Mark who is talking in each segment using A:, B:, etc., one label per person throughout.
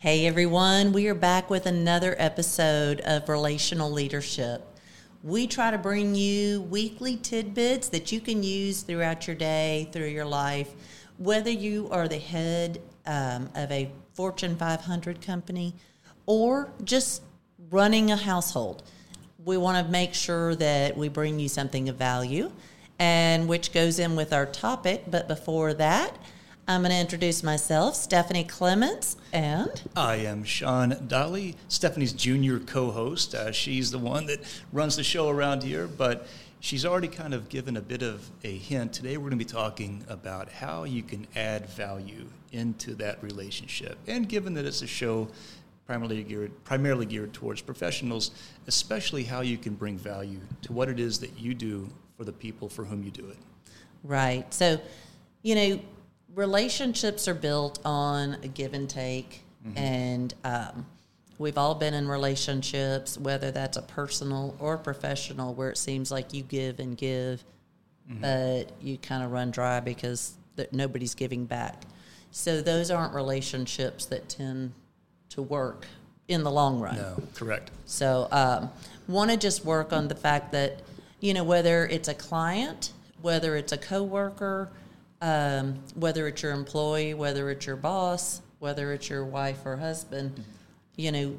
A: Hey everyone, we are back with another episode of Relational Leadership. We try to bring you weekly tidbits that you can use throughout your day, through your life, whether you are the head um, of a Fortune 500 company or just running a household. We want to make sure that we bring you something of value, and which goes in with our topic. But before that, I'm going to introduce myself, Stephanie Clements, and
B: I am Shawn Dolly, Stephanie's junior co host. Uh, she's the one that runs the show around here, but she's already kind of given a bit of a hint. Today, we're going to be talking about how you can add value into that relationship. And given that it's a show primarily geared, primarily geared towards professionals, especially how you can bring value to what it is that you do for the people for whom you do it.
A: Right. So, you know, relationships are built on a give and take, mm-hmm. and um, we've all been in relationships, whether that's a personal or professional, where it seems like you give and give, mm-hmm. but you kind of run dry because th- nobody's giving back. So those aren't relationships that tend to work in the long run.
B: No, correct.
A: So um, want to just work on the fact that you know whether it's a client, whether it's a coworker um, whether it's your employee, whether it's your boss, whether it's your wife or husband, mm-hmm. you know,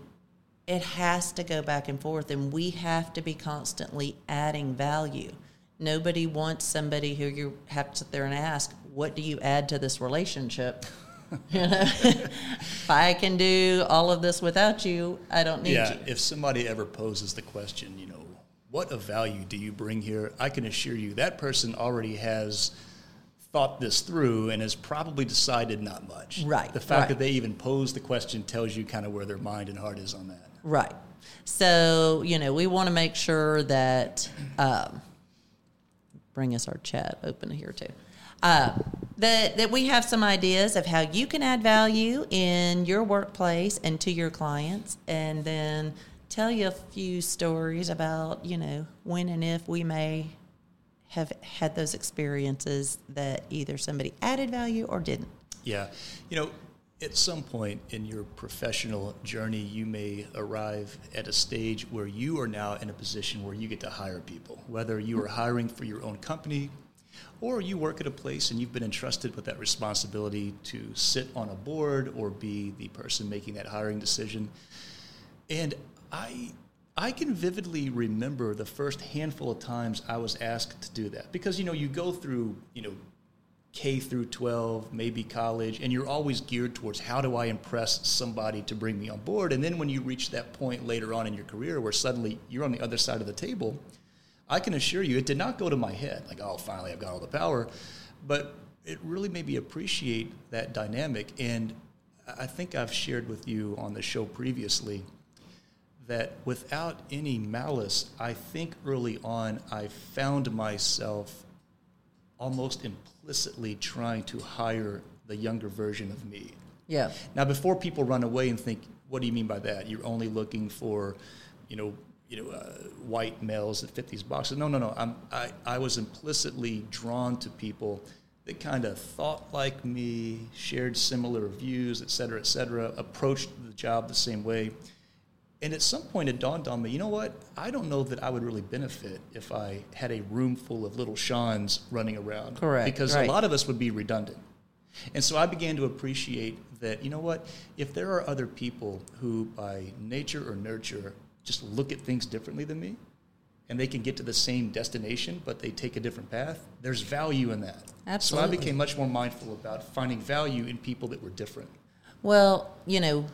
A: it has to go back and forth, and we have to be constantly adding value. Nobody wants somebody who you have to sit there and ask, "What do you add to this relationship?" you know, if I can do all of this without you, I don't need
B: yeah,
A: you.
B: if somebody ever poses the question, you know, what of value do you bring here? I can assure you that person already has thought this through and has probably decided not much.
A: Right.
B: The fact
A: right.
B: that they even posed the question tells you kind of where their mind and heart is on that.
A: Right. So, you know, we want to make sure that, um, bring us our chat open here too. Uh, that, that we have some ideas of how you can add value in your workplace and to your clients, and then tell you a few stories about, you know, when and if we may have had those experiences that either somebody added value or didn't.
B: Yeah. You know, at some point in your professional journey, you may arrive at a stage where you are now in a position where you get to hire people, whether you are hiring for your own company or you work at a place and you've been entrusted with that responsibility to sit on a board or be the person making that hiring decision. And I I can vividly remember the first handful of times I was asked to do that because you know you go through you know K through 12, maybe college, and you're always geared towards how do I impress somebody to bring me on board. And then when you reach that point later on in your career where suddenly you're on the other side of the table, I can assure you it did not go to my head like, oh, finally I've got all the power. But it really made me appreciate that dynamic. And I think I've shared with you on the show previously that without any malice, I think early on I found myself almost implicitly trying to hire the younger version of me.
A: Yeah.
B: Now, before people run away and think, "What do you mean by that? You're only looking for, you know, you know, uh, white males that fit these boxes?" No, no, no. I'm, I I was implicitly drawn to people that kind of thought like me, shared similar views, et cetera, et cetera, approached the job the same way and at some point, it dawned on me, you know what? I don't know that I would really benefit if I had a room full of little Shawn's running around.
A: Correct.
B: Because
A: right.
B: a lot of us would be redundant. And so I began to appreciate that, you know what? If there are other people who, by nature or nurture, just look at things differently than me, and they can get to the same destination, but they take a different path, there's value in that.
A: Absolutely.
B: So I became much more mindful about finding value in people that were different.
A: Well, you know,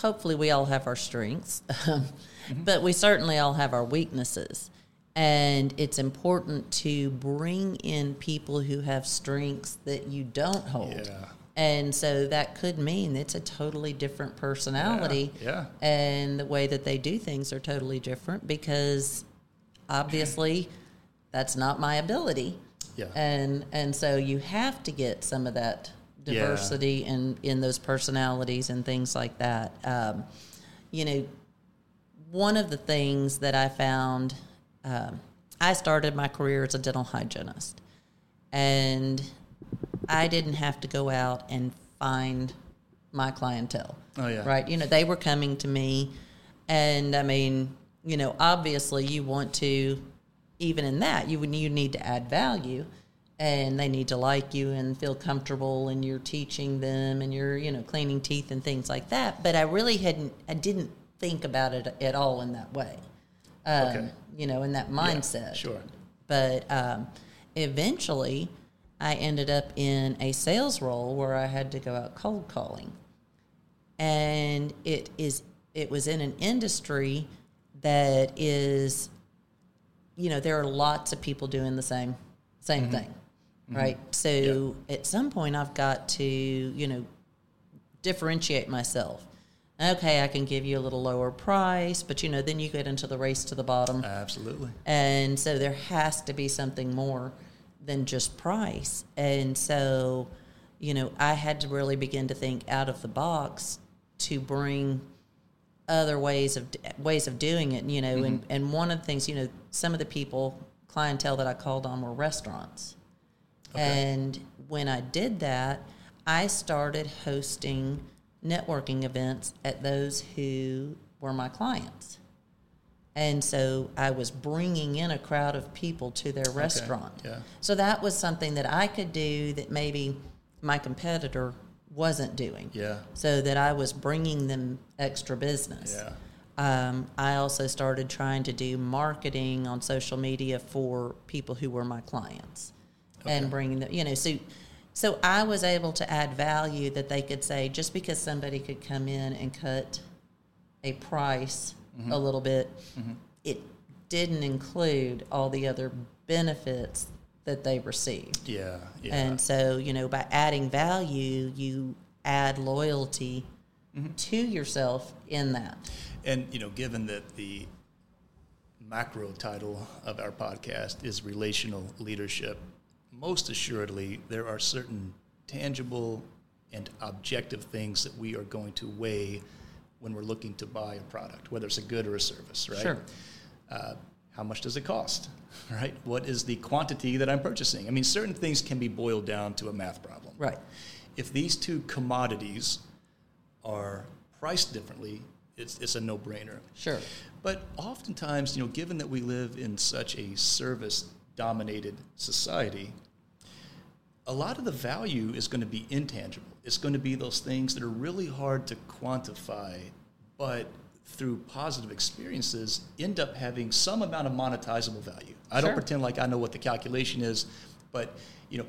A: hopefully we all have our strengths, mm-hmm. but we certainly all have our weaknesses. And it's important to bring in people who have strengths that you don't hold.
B: Yeah.
A: And so that could mean it's a totally different personality.
B: Yeah,
A: yeah. And the way that they do things are totally different because obviously that's not my ability.
B: Yeah.
A: And and so you have to get some of that diversity yeah. in in those personalities and things like that. Um, you know, one of the things that I found, um, I started my career as a dental hygienist, and I didn't have to go out and find my clientele.
B: Oh, yeah.
A: Right. You know, they were coming to me, and I mean, you know, obviously you want to, even in that, you would you need to add value, and they need to like you and feel comfortable, and you're teaching them, and you're you know cleaning teeth and things like that. But I really hadn't, I didn't think about it at all in that way. Um,
B: Okay.
A: You know, in that mindset
B: Sure.
A: but um, eventually I ended up in a sales role where I had to go out cold calling, and it is it was in an industry that is, you know, there are lots of people doing the same same thing, Mm-hmm. right? So at some point I've got to you know differentiate myself. Okay, I can give you a little lower price, but you know, then you get into the race to the bottom.
B: Absolutely.
A: And so there has to be something more than just price. And so, you know, I had to really begin to think out of the box to bring other ways of ways of doing it. You know, and mm-hmm. and one of the things, you know, some of the people clientele that I called on were restaurants, and when I did that, I started hosting networking events at those who were my clients. And so I was bringing in a crowd of people to their restaurant.
B: yeah.
A: So that was something that I could do that maybe my competitor wasn't doing.
B: Yeah.
A: So that I was bringing them extra business.
B: Yeah.
A: Um, I also started trying to do marketing on social media for people who were my clients and bringing the you know, so, so I was able to add value that they could say just because somebody could come in and cut a price a little bit, it didn't include all the other benefits that they received.
B: Yeah. Yeah.
A: And so, you know, by adding value, you add loyalty
B: Mm-hmm.
A: to yourself in that.
B: And you know, given that the macro title of our podcast is relational leadership, most assuredly there are certain tangible and objective things that we are going to weigh when we're looking to buy a product, whether it's a good or a service, right?
A: Sure.
B: Uh, how much does it cost? Right? What is the quantity that I'm purchasing? I mean, certain things can be boiled down to a math problem.
A: Right.
B: If these two commodities are priced differently, it's, it's a no-brainer.
A: Sure.
B: But oftentimes, you know, given that we live in such a service-dominated society, a lot of the value is going to be intangible. It's going to be those things that are really hard to quantify, but through positive experiences, end up having some amount of monetizable value. I don't pretend like I know what the calculation is, but you know,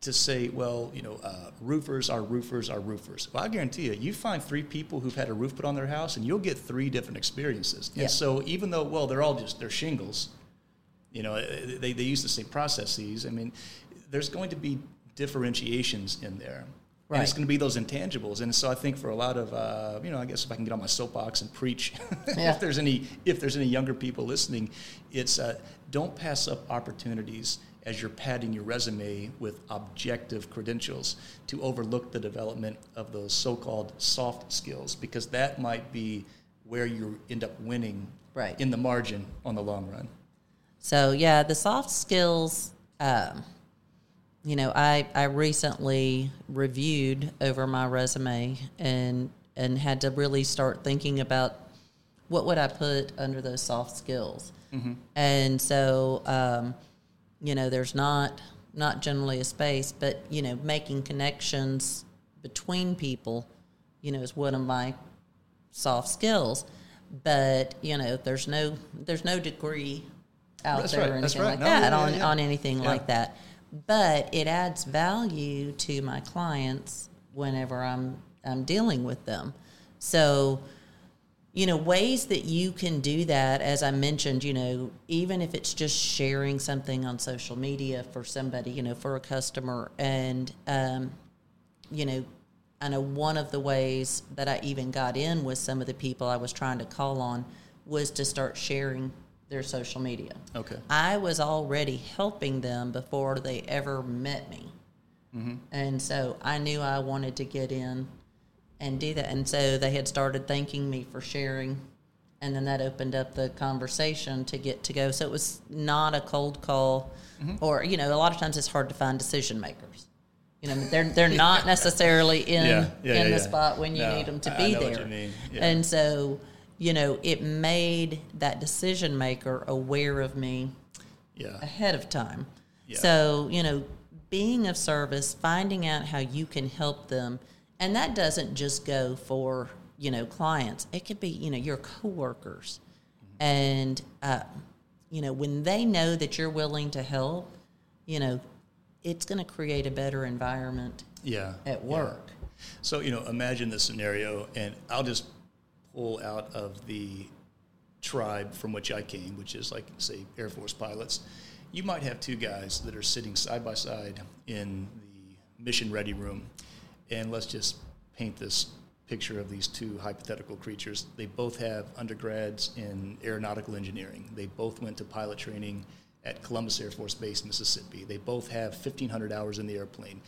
B: to say, well, you know, uh, roofers are roofers are roofers. Well, I guarantee you, you find three people who've had a roof put on their house, and you'll get three different experiences.
A: Yeah.
B: And so, even though, well, they're all just they're shingles, you know, they they use the same processes. I mean, there's going to be differentiations in there. And it's going to be those intangibles, and so I think for a lot of, uh, you know, I guess if I can get on my soapbox and preach,
A: Yeah.
B: if there's any, if there's any younger people listening, it's uh, don't pass up opportunities as you're padding your resume with objective credentials to overlook the development of those so-called soft skills because that might be where you end up winning
A: Right.
B: in the margin on the long run.
A: So yeah, the soft skills. Um, you know, I I recently reviewed over my resume and and had to really start thinking about what would I put under those soft skills. And so, um, you know, there's not not generally a space, but you know, making connections between people, you know, is one of my soft skills. But you know, there's no there's no degree out
B: That's
A: there
B: right,
A: or anything
B: right.
A: like
B: No,
A: that
B: yeah,
A: on
B: yeah.
A: on anything
B: Yeah.
A: like that. But it adds value to my clients whenever I'm I'm dealing with them. So you know ways that you can do that as i mentioned you know even if it's just sharing something on social media for somebody you know for a customer and um, you know i know one of the ways that i even got in with some of the people i was trying to call on was to start sharing their social media
B: Okay.
A: i was already helping them before they ever met me mm-hmm. and so i knew i wanted to get in and do that. And so they had started thanking me for sharing, and then that opened up the conversation to get to go. So it was not a cold call, mm-hmm. or you know, a lot of times it's hard to find decision makers. You know, they're they're not necessarily in
B: Yeah, yeah,
A: in
B: yeah,
A: the spot when you
B: No,
A: need them to be there.
B: what you mean. Yeah.
A: And so, you know, it made that decision maker aware of me
B: Yeah.
A: ahead of time.
B: Yeah.
A: So, you know, being of service, finding out how you can help them, and that doesn't just go for, you know, clients. It could be, you know, your coworkers. And, uh, you know, when they know that you're willing to help, you know, it's going to create a better environment
B: Yeah.
A: at
B: yeah.
A: work.
B: So, you know, imagine the scenario, and I'll just pull out of the tribe from which I came, which is like, say, Air Force pilots. You might have two guys that are sitting side by side in the mission ready room, and let's just paint this picture of these two hypothetical creatures. They both have undergrads in aeronautical engineering, they both went to pilot training at Columbus Air Force Base, Mississippi. They both have 1,500 hours in the airplane.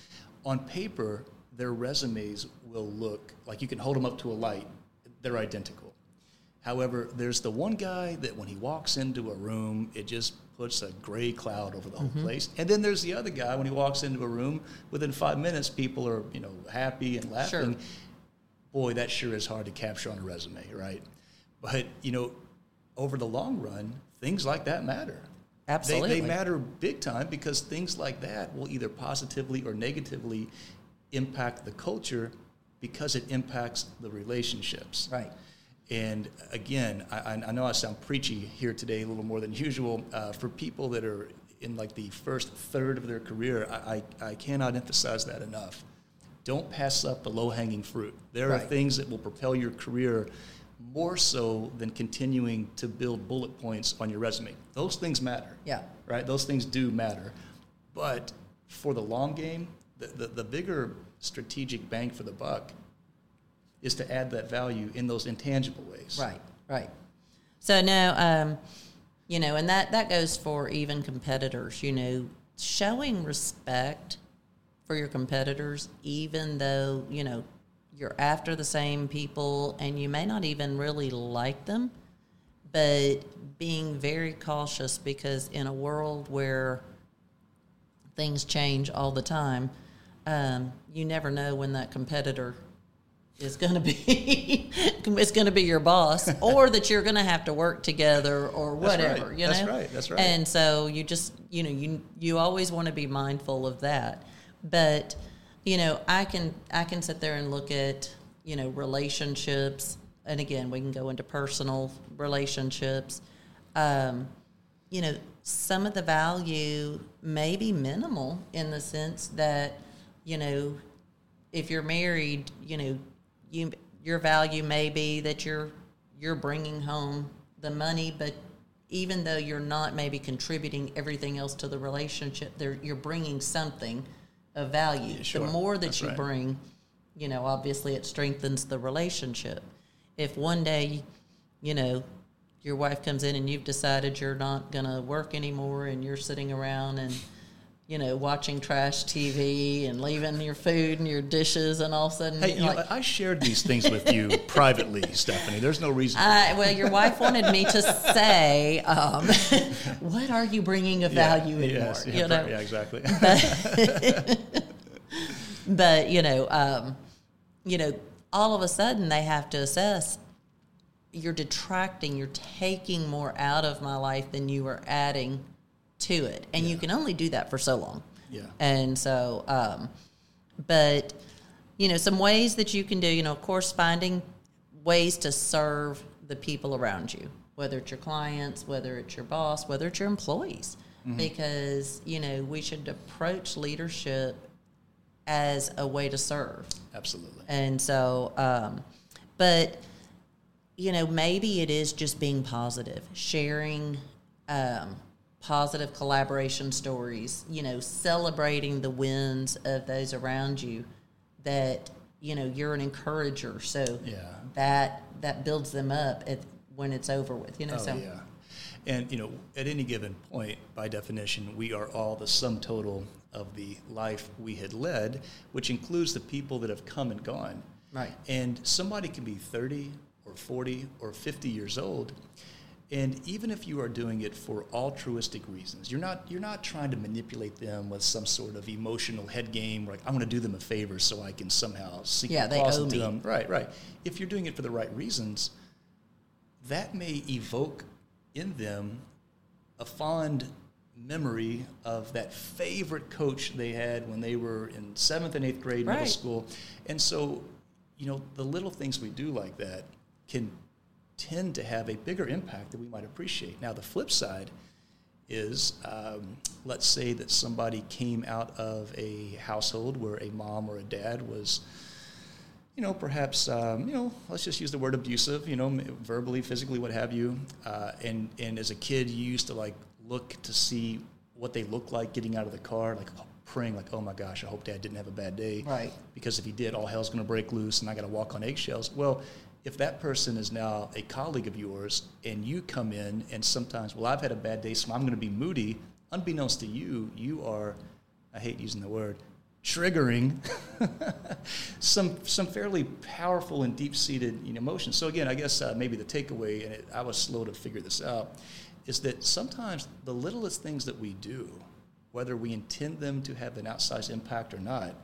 B: On paper, their resumes will look like you can hold them up to a light, they're identical. However, there's the one guy that when he walks into a room, it just puts a gray cloud over the whole mm-hmm. place. And then there's the other guy when he walks into a room, within five minutes, people are you know happy and laughing.
A: Sure.
B: Boy, that sure is hard to capture on a resume, right? But you know, over the long run, things like that matter.
A: Absolutely.
B: They, they matter big time because things like that will either positively or negatively impact the culture because it impacts the relationships.
A: Right.
B: And again, I, I- know I sound preachy here today a little more than usual. Uh, for people that are in like the first third of their career, I, I, I cannot emphasize that enough. Don't pass up the low hanging fruit. There are things that will propel your career more so than continuing to build bullet points on your resume. Those things matter.
A: Yeah.
B: Right? Those things do matter. But for the long game, the, the, the bigger strategic bang for the buck is to add that value in those intangible ways.
A: Right, right. So now, um, you know, and that that goes for even competitors. You know, showing respect for your competitors, even though you know you're after the same people and you may not even really like them, but being very cautious because in a world where things change all the time, um, you never know when that competitor is going to be it's going to be your boss or that you're going to have to work together or
B: That's right.
A: whatever you
B: That's right. That's right.
A: and so you just you know you you always want to be mindful of that but you know i can i can sit there and look at you know relationships and again we can go into personal relationships um, you know, some of the value may be minimal in the sense that, you know, if you're married, you know, you your value may be that you're you're bringing home the money, but even though you're not maybe contributing everything else to the relationship, there you're bringing something of value.
B: Yeah, sure.
A: The more that
B: That's
A: you
B: right.
A: bring, you know, obviously it strengthens the relationship. If one day, you know, your wife comes in and you've decided you're not going to work anymore and you're sitting around and you know watching trash TV and leaving your food and your dishes and all of a sudden
B: Hey,
A: you're
B: know,
A: like,
B: I shared these things with you privately, Stephanie. There's no reason.
A: I, well, your wife wanted me to say, um, "What are you bringing of
B: Yeah,
A: value anymore?"
B: yes, yeah,
A: you know,
B: yeah, exactly.
A: but you know, um, you know, all of a sudden they have to assess. You're detracting. You're taking more out of my life than you are adding to it, and you can only do that for so long.
B: Yeah.
A: And so, um, but you know, some ways that you can do. You know, of course, finding ways to serve the people around you, whether it's your clients, whether it's your boss, whether it's your employees, because you know we should approach leadership as a way to serve.
B: Absolutely.
A: And so, um, but you know, maybe it is just being positive, sharing um, positive collaboration stories. You know, celebrating the wins of those around you. That you know you're an encourager, so
B: Yeah.
A: that that builds them up at, when it's over with. You know,
B: Oh,
A: so
B: yeah. And, you know, at any given point, by definition, we are all the sum total of the life we had led, which includes the people that have come and gone.
A: Right.
B: And somebody can be 30 or 40 or 50 years old, And even if you are doing it for altruistic reasons, you're not you're not trying to manipulate them with some sort of emotional head game. Like I'm going to do them a favor so I can somehow seek
A: Yeah, they owe me.
B: them. Right, right. If you're doing it for the right reasons, that may evoke in them a fond memory of that favorite coach they had when they were in seventh and eighth grade middle
A: Right.
B: school. And so, you know, the little things we do like that can tend to have a bigger impact than we might appreciate. Now, the flip side is um, let's say that somebody came out of a household where a mom or a dad was you know, perhaps, um, you know, let's just use the word abusive, you know, verbally, physically, what have you. Uh, and, and as a kid, you used to like look to see what they look like getting out of the car, like praying, like, oh my gosh, I hope dad didn't have a bad day.
A: Right.
B: Because if he did, all hell's going to break loose and I got to walk on eggshells. Well, if that person is now a colleague of yours and you come in and sometimes, well, I've had a bad day, so I'm going to be moody, unbeknownst to you, you are, I hate using the word, triggering some some fairly powerful and deep seated you know, emotions. So again, I guess uh, maybe the takeaway, and it, I was slow to figure this out, is that sometimes the littlest things that we do, whether we intend them to have an outsized impact or not,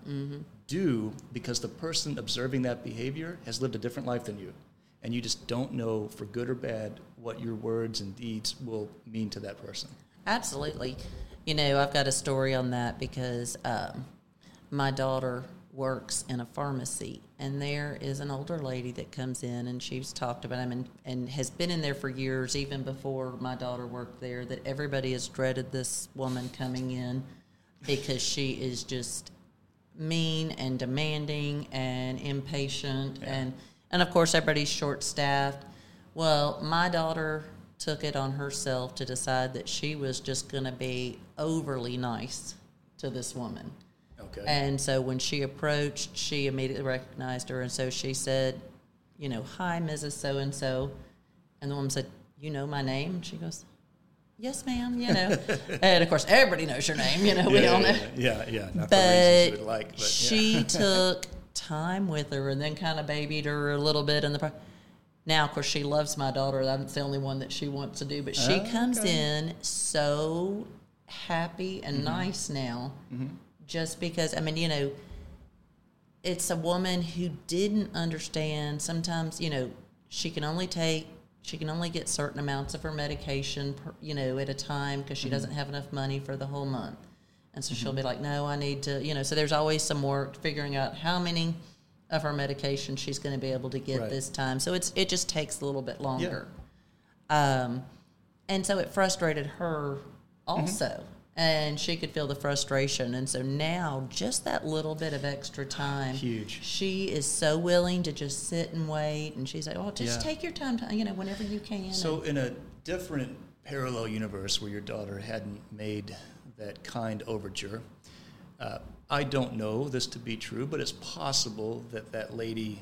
B: do because the person observing that behavior has lived a different life than you, and you just don't know for good or bad what your words and deeds will mean to that person.
A: Absolutely. You know, I've got a story on that because um, my daughter works in a pharmacy, and there is an older lady that comes in, and she's talked about him and, and has been in there for years, even before my daughter worked there, that everybody has dreaded this woman coming in because she is just mean and demanding and impatient and and of course everybody's short staffed well my daughter took it on herself to decide that she was just going to be overly nice to this woman.
B: Okay.
A: and so when she approached she immediately recognized her and so she said you know hi mrs so and so and the woman said you know my name? She goes yes ma'am you know. And of course everybody knows your name you know we all know.
B: yeah, yeah, yeah. Not for reasons you
A: but
B: would like, but yeah.
A: she took time with her and then kind of babied her a little bit in the pro- now of course she loves my daughter. That's the only one that she wants to do but she comes in so happy and mm-hmm. nice now mm-hmm. just because i mean you know it's a woman who didn't understand sometimes you know she can only take she can only get certain amounts of her medication per, you know at a time because she mm-hmm. doesn't have enough money for the whole month. And so she'll mm-hmm. be like no i need to you know so there's always some work figuring out how many of her medication she's going to be able to get
B: Right.
A: this time. So it's it just takes a little bit longer. Um, and so it frustrated her also. Mm-hmm. And she could feel the frustration. And so now, just that little bit of extra time.
B: Huge.
A: She is so willing to just sit and wait. And she's like, oh, just
B: Yeah.
A: take your time, to, you know, whenever you can.
B: So, in a different parallel universe where your daughter hadn't made that kind overture, uh, I don't know this to be true, but it's possible that that lady,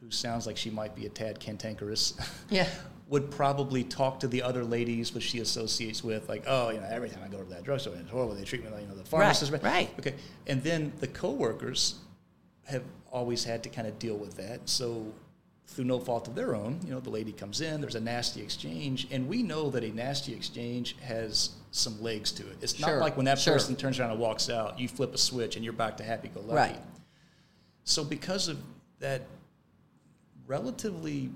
B: who sounds like she might be a tad cantankerous,
A: yeah.
B: would probably talk to the other ladies which she associates with, like, oh, you know, every time I go to that drugstore, it's horrible. They treat me like, you know, the pharmacist.
A: right. right.
B: Okay. And then the coworkers have always had to kind of deal with that. So through no fault of their own, you know, the lady comes in, there's a nasty exchange, and we know that a nasty exchange has some legs to it. It's not like when that
A: sure.
B: person turns around and walks out, you flip a switch and you're back to happy go lucky.
A: Right.
B: So because of that relatively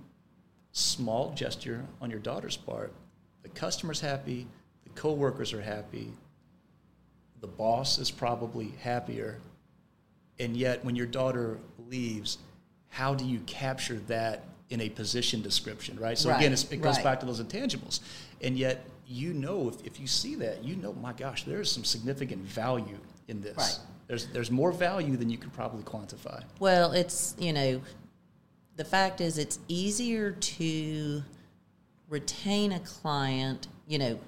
B: small gesture on your daughter's part, the customer's happy, the coworkers are happy, the boss is probably happier, and yet when your daughter leaves, how do you capture that in a position description, right? So
A: Right,
B: again, it's, it goes
A: right.
B: back to those intangibles, and yet you know if, if you see that, you know, my gosh, there is some significant value in this.
A: Right.
B: There's there's more value than you could probably quantify.
A: Well, it's, you know, the fact is it's easier to retain a client, you know,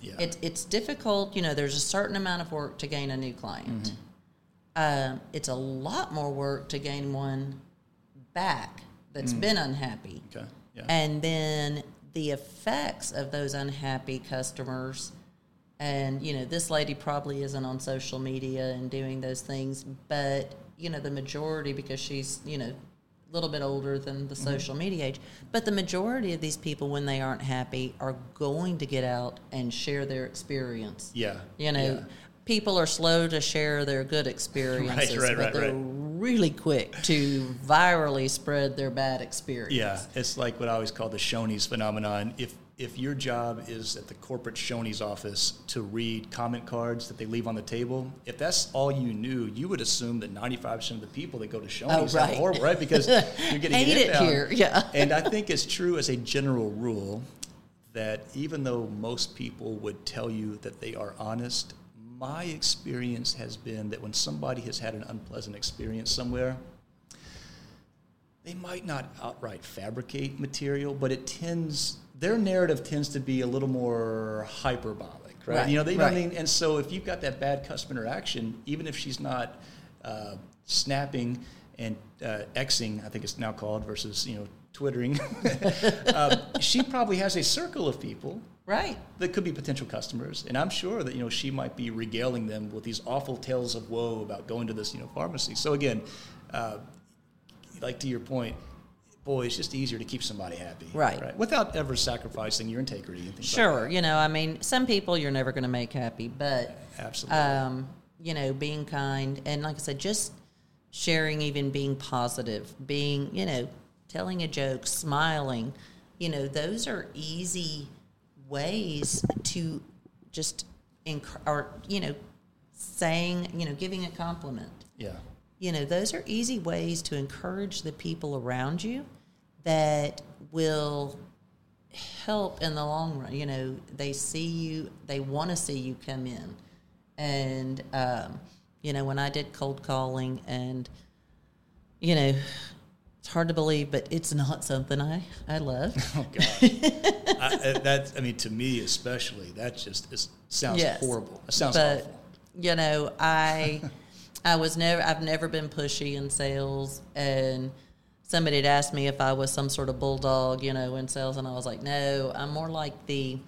B: Yeah.
A: It's it's difficult. You know, there's a certain amount of work to gain a new client. Um, it's a lot more work to gain one back that's been unhappy,
B: okay. Yeah.
A: and then the effects of those unhappy customers. And you know, this lady probably isn't on social media and doing those things, but you know, the majority because she's you know little bit older than the
B: Mm-hmm.
A: social media age. But the majority of these people, when they aren't happy, are going to get out and share their experience.
B: Yeah.
A: You know,
B: yeah.
A: people are slow to share their good experiences,
B: right,
A: but
B: right,
A: they're
B: right.
A: really quick to virally spread their bad experience.
B: Yeah, it's like what I always call the Shoney's phenomenon. If if your job is at the corporate Shoney's office to read comment cards that they leave on the table, if that's all you knew, you would assume that ninety five percent of the people that go to oh, Shoney's
A: Oh,
B: have
A: right.
B: horrible, right? Because you're getting
A: Hate it here, yeah.
B: and I think it's true as a general rule that even though most people would tell you that they are honest, my experience has been that when somebody has had an unpleasant experience somewhere, they might not outright fabricate material, but it tends their narrative tends to be a little more hyperbolic, right?
A: Right,
B: You know, they, what I mean. And so if you've got that bad customer interaction, even if she's not uh, snapping and uh, xing, I think it's now called versus you know twittering, uh, she probably has a circle of people
A: Right.
B: that could be potential customers, and I'm sure that you know she might be regaling them with these awful tales of woe about going to this you know pharmacy. So again, uh, like to your point, boy, it's just easier to keep somebody happy,
A: Right.
B: Without ever sacrificing your integrity and things like
A: Sure. You know, I mean, some people you're never going to make happy, but.
B: Absolutely.
A: um, you know, being kind and like I said, just sharing, even being positive, being, you know, telling a joke, smiling, you know, those are easy ways to just, enc- or, you know, saying, you know, giving a compliment.
B: yeah.
A: You know, those are easy ways to encourage the people around you that will help in the long run. You know, they see you, they want to see you come in. And, um, you know, when I did cold calling, and, you know, it's hard to believe, but it's not something I, I love.
B: Oh God. I, I- that I mean, to me especially, that just is, sounds
A: Yes.
B: horrible. It sounds
A: but,
B: awful.
A: You know, I I was never I've never been pushy in sales and somebody had asked me if I was some sort of bulldog, you know, in sales and I was like, No, I'm more like the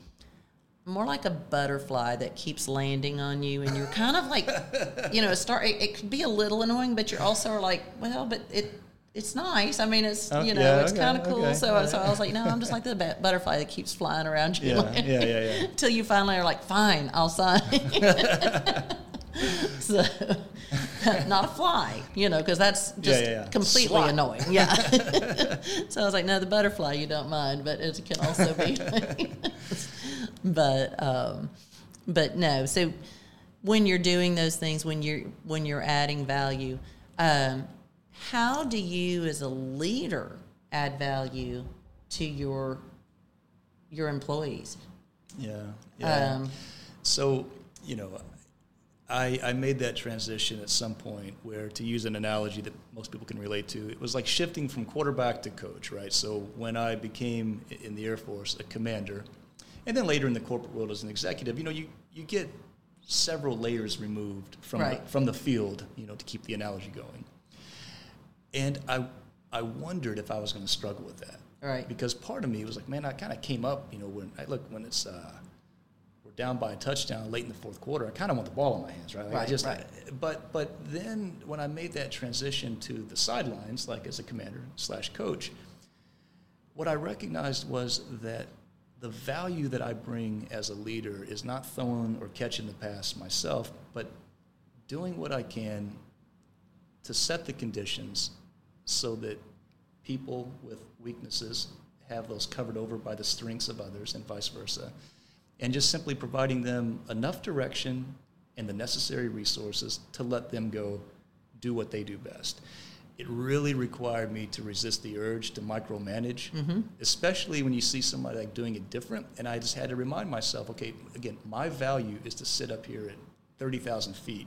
A: more like a butterfly that keeps landing on you and you're kind of like you know, it start it, it could be a little annoying, but you're also like, well, but it it's nice. I mean, it's
B: Oh,
A: you know,
B: yeah,
A: it's
B: okay,
A: kind of cool.
B: okay.
A: So, so I was like, no, I'm just like the butterfly that keeps flying around you.
B: Yeah, yeah, yeah, yeah.
A: Until you finally are like, fine, I'll sign. so, not a fly, you know, because that's just
B: yeah, yeah.
A: completely
B: Swat.
A: annoying. Yeah. so I was like, no, the butterfly you don't mind, but it can also be. but um, but no. So when you're doing those things, when you're when you're adding value, um, how do you as a leader add value to your your employees?
B: Yeah. Yeah.
A: Um,
B: So, you know, I, I made that transition at some point where, to use an analogy that most people can relate to, it was like shifting from quarterback to coach, right? So, when I became in the Air Force a commander, and then later in the corporate world as an executive, you know, you, you get several layers removed from,
A: Right.
B: the, from the field, you know, to keep the analogy going. And I, I wondered if I was going to struggle with that.
A: Right.
B: Because part of me was like, man, I kind of came up, you know, when I look when it's uh, down by a touchdown late in the fourth quarter, I kind of want the ball in my hands, right? Like I just,
A: right.
B: but but then when I made that transition to the sidelines, like as a commander slash coach, what I recognized was that the value that I bring as a leader is not throwing or catching the pass myself, but doing what I can to set the conditions so that people with weaknesses have those covered over by the strengths of others and vice versa. And just simply providing them enough direction and the necessary resources to let them go do what they do best. It really required me to resist the urge to micromanage, mm-hmm. especially when you see somebody like doing it different. And I just had to remind myself, okay, again, my value is to sit up here at 30,000 feet,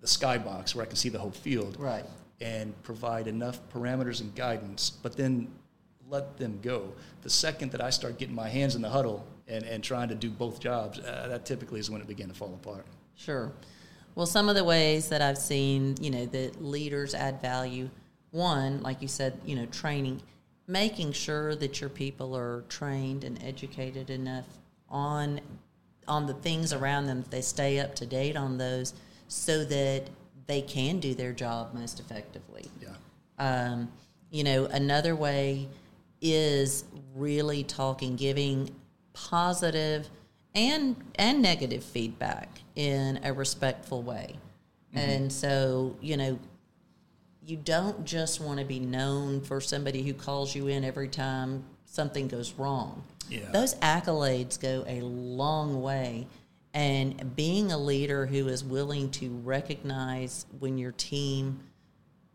B: the skybox where I can see the whole field
A: Right.
B: and provide enough parameters and guidance, but then let them go. The second that I start getting my hands in the huddle and, and trying to do both jobs, uh, that typically is when it began to fall apart.
A: Sure. Well, some of the ways that I've seen, you know, that leaders add value, one, like you said, you know, training, making sure that your people are trained and educated enough on on the things around them, they stay up to date on those so that they can do their job most effectively.
B: Yeah.
A: Um, You know, another way is really talking, giving positive and and negative feedback in a respectful way. Mm-hmm. And so, you know, you don't just want to be known for somebody who calls you in every time something goes wrong.
B: Yeah.
A: Those accolades go a long way. And being a leader who is willing to recognize when your team,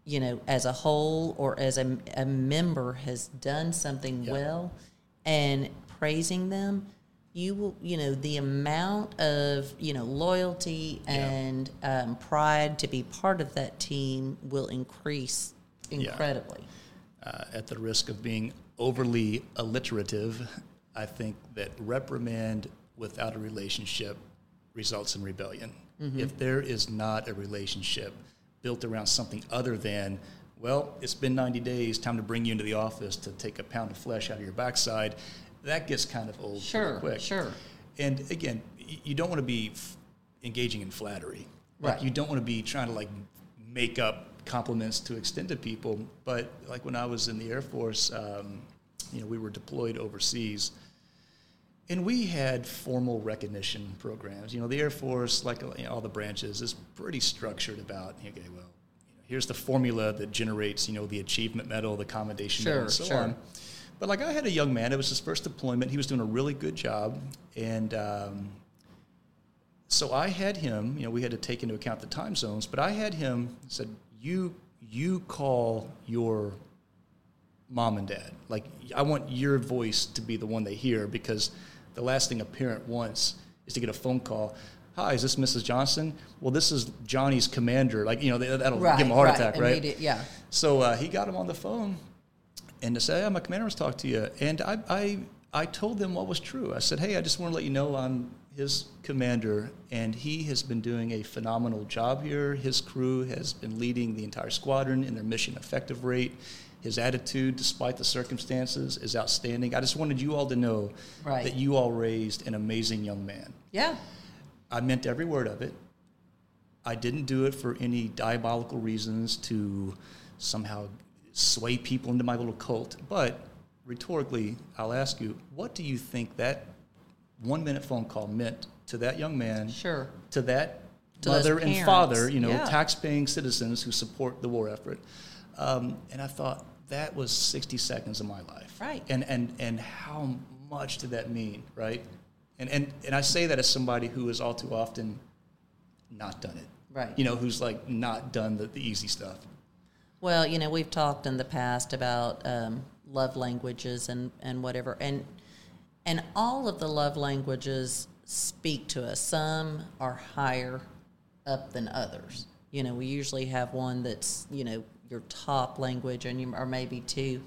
A: you know, as a whole or as a, a member has done something
B: Yeah.
A: well and praising them, you will, you know, the amount of, you know, loyalty
B: Yeah.
A: and um, pride to be part of that team will increase incredibly.
B: uh, at the risk of being overly alliterative, I think that reprimand without a relationship results in rebellion. If there is not a relationship built around something other than, well, it's been 90 days, time to bring you into the office to take a pound of flesh out of your backside, that gets kind of old
A: Sure,
B: pretty quick.
A: sure.
B: And again, you don't want to be f- engaging in flattery. Like
A: Right.
B: you don't want to be trying to like make up compliments to extend to people. But like when I was in the Air Force, um, you know, we were deployed overseas, and we had formal recognition programs. You know, the Air Force, like you know, all the branches, is pretty structured about okay, well, you know, here's the formula that generates you know the achievement medal, the commendation medal,
A: Sure,
B: and so
A: sure.
B: on. But like I had a young man, it was his first deployment. He was doing a really good job, and um, so I had him. You know, we had to take into account the time zones, but I had him said, "You you call your mom and dad. Like I want your voice to be the one they hear because the last thing a parent wants is to get a phone call." Hi, is this Mrs. Johnson? Well, this is Johnny's commander. Like, you know, that'll give him a heart attack, right?
A: Yeah.
B: So uh, he got him on the phone and to say, "Yeah, my commander wants to talk to you." And I, I, I told them what was true. I said, "Hey, I just want to let you know I'm his commander, and he has been doing a phenomenal job here. His crew has been leading the entire squadron in their mission effective rate. His attitude, despite the circumstances, is outstanding. I just wanted you all to know
A: Right.
B: that you all raised an amazing young man."
A: Yeah.
B: I meant every word of it. I didn't do it for any diabolical reasons to somehow sway people into my little cult. But rhetorically, I'll ask you, what do you think that one minute phone call meant to that young man,
A: Sure.
B: to that
A: To
B: mother and father, you know,
A: yeah.
B: tax-paying citizens who support the war effort? Um, and I thought that was 60 seconds of my life.
A: Right.
B: And, and, and how much did that mean, right? And, and, and I say that as somebody who has all too often not done it.
A: Right.
B: You know, who's like not done the, the easy stuff.
A: Well, you know, we've talked in the past about um, love languages and, and whatever, and and all of the love languages speak to us. Some are higher up than others. You know, we usually have one that's you know your top language, and you, or maybe two,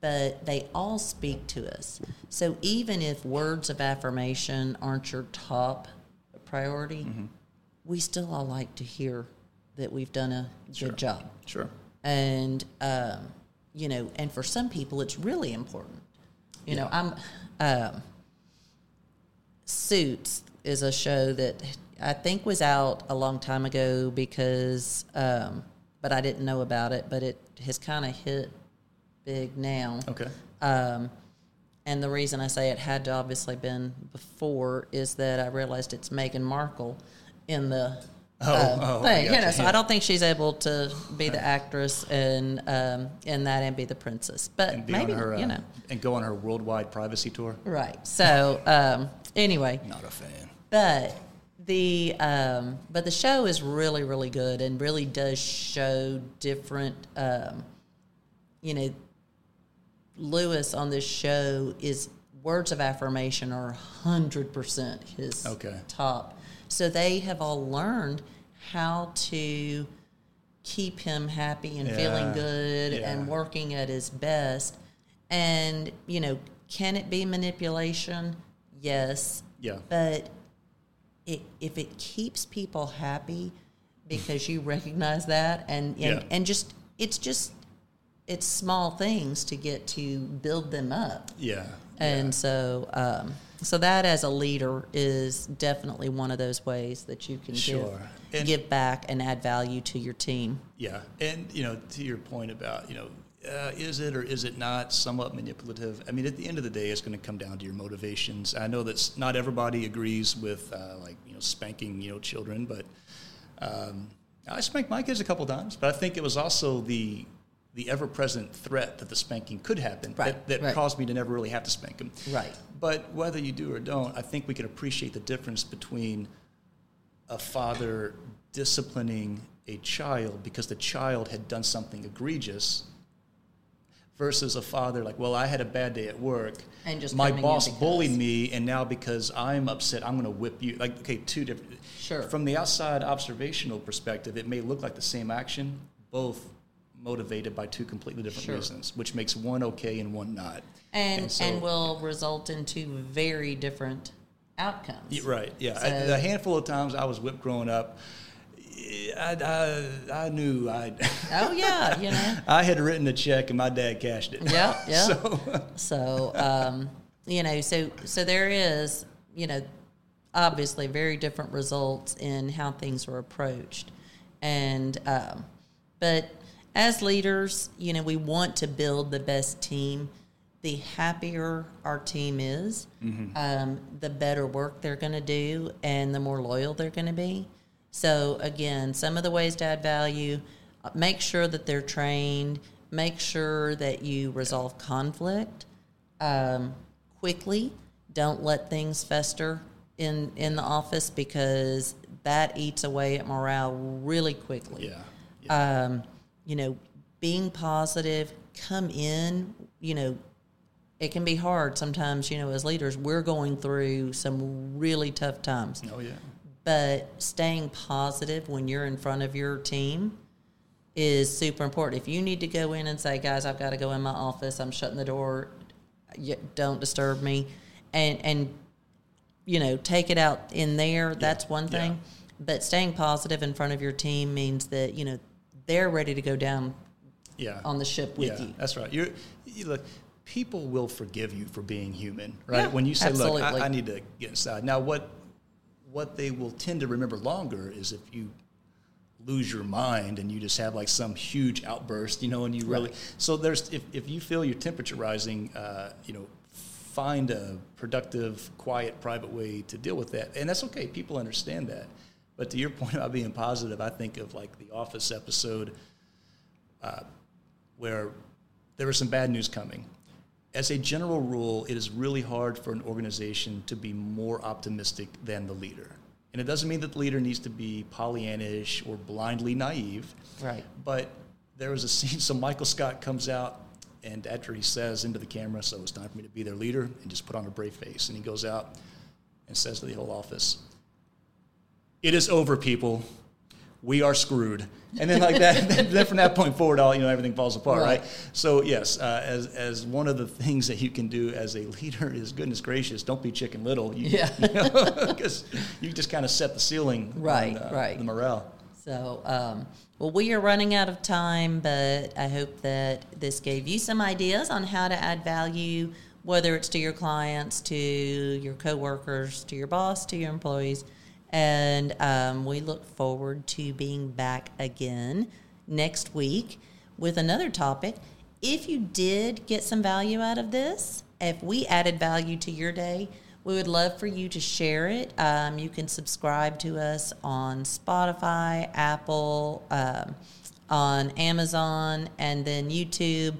A: but they all speak to us. So even if words of affirmation aren't your top priority, we still all like to hear that we've done a good job
B: Sure.
A: And um, you know, and for some people, it's really important. You know, I'm um, Suits is a show that I think was out a long time ago because, um, but I didn't know about it. But it has kind of hit big now.
B: Okay.
A: Um, and the reason I say it had to obviously been before is that I realized it's Meghan Markle in the
B: Oh,
A: uh,
B: oh,
A: thing. You know, so. I don't think she's able to be the actress in um, in that and be the princess. But maybe
B: her, uh,
A: you know,
B: and go on her worldwide privacy tour.
A: right. So um, anyway,
B: Not a fan.
A: but the um, but the show is really really good and really does show different. Um, you know, Louis on this show is words of affirmation are hundred percent his
B: Okay.
A: top. So they have all learned how to keep him happy and
B: Yeah,
A: feeling good
B: yeah.
A: and working at his best. And you know, can it be manipulation? Yes.
B: Yeah.
A: But it, if it keeps people happy because you recognize that and and,
B: Yeah.
A: and just it's just it's small things to get to build them up
B: Yeah.
A: and so um, so that as a leader is definitely one of those ways that you can
B: Sure.
A: give,
B: And-
A: give back and add value to your team
B: Yeah, and you know, to your point about you know, uh, is it or is it not somewhat manipulative? I mean, at the end of the day, it's going to come down to your motivations. I know that not everybody agrees with uh, like you know spanking you know children, but um, I spanked my kids a couple times. But I think it was also the the ever-present threat that the spanking could happen
A: Right,
B: that, that
A: right.
B: caused me to never really have to spank them.
A: Right.
B: But whether you do or don't, I think we can appreciate the difference between a father disciplining a child because the child had done something egregious versus a father like, well, I had a bad day at work.
A: And just
B: my boss bullied me, and now because I'm upset, I'm going to whip you. Like, okay, two different.
A: Sure.
B: From the outside observational perspective, it may look like the same action, both motivated by two completely different
A: Sure.
B: reasons, which makes one okay and one not.
A: And and,
B: so-
A: will result in two very different outcomes.
B: Yeah, right. Yeah. I, the handful of times I was whipped growing up, I, I, I knew I
A: Oh yeah, you know.
B: I had written a check and my dad cashed it.
A: Yeah, yeah.
B: So
A: So, um, you know, so so there is, you know, obviously very different results in how things were approached, and um, but as leaders, you know, we want to build the best team. The happier our team is, um, the better work they're going to do, and the more loyal they're going to be. So again, some of the ways to add value: uh, make sure that they're trained. Make sure that you resolve conflict um, quickly. Don't let things fester in in the office because that eats away at morale really quickly.
B: yeah.
A: Um, you know, being positive, come in. You know, it can be hard sometimes. You know, as leaders, we're going through some really tough times
B: Oh yeah.
A: but staying positive when you're in front of your team is super important. If you need to go in and say, "Guys, I've got to go in my office. I'm shutting the door. Don't disturb me," and and you know, take it out in there. That's one
B: yeah.
A: thing. But staying positive in front of your team means that you know they're ready to go down
B: Yeah.
A: on the ship with
B: yeah,
A: you.
B: That's right. You're you look. People will forgive you for being human, right?
A: Yeah,
B: when you say, "Look. I, I need to get inside." Now, what what they will tend to remember longer is if you lose your mind and you just have like some huge outburst, you know, and you really. So there's if if you feel your temperature rising, uh, you know, find a productive, quiet, private way to deal with that, and that's okay. People understand that. But to your point about being positive, I think of like the Office episode where there was some bad news coming. As a general rule, it is really hard for an organization to be more optimistic than the leader. And it doesn't mean that the leader needs to be Pollyannish or blindly naive.
A: Right.
B: But there was a scene, so Michael Scott comes out, and after he says into the camera, so it's time for me to be their leader, and just put on a brave face. And he goes out and says to the whole office, It is over, people. We are screwed. And then like that, then from that point forward, all you know, everything falls apart, right?
A: Right.
B: So yes, uh, as as one of the things that you can do as a leader is goodness gracious, don't be chicken little. You,
A: Yeah.
B: because you just kind of set the ceiling,
A: Right,
B: on, uh,
A: right.
B: the morale.
A: So, um, well, we are running out of time, but I hope that this gave you some ideas on how to add value, whether it's to your clients, to your coworkers, to your boss, to your employees. And um, we look forward to being back again next week with another topic. If you did get some value out of this, if we added value to your day, we would love for you to share it. Um, you can subscribe to us on Spotify, Apple, um, on Amazon, and then YouTube,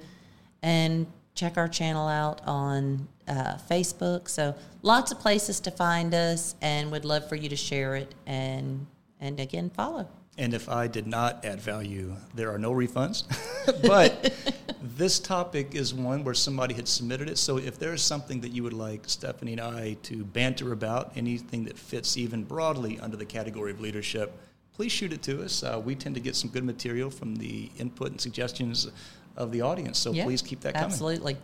A: and check our channel out on uh, Facebook. So lots of places to find us, and would love for you to share it and and again follow.
B: And if I did not add value, there are no refunds. but this topic is one where somebody had submitted it. So if there's something that you would like Stephanie and I to banter about, anything that fits even broadly under the category of leadership, please shoot it to us. Uh, we tend to get some good material from the input and suggestions of the audience. So
A: Yeah,
B: please keep that coming.
A: Absolutely.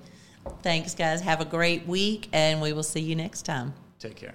A: Thanks, guys. Have a great week, and we will see you next time.
B: Take care.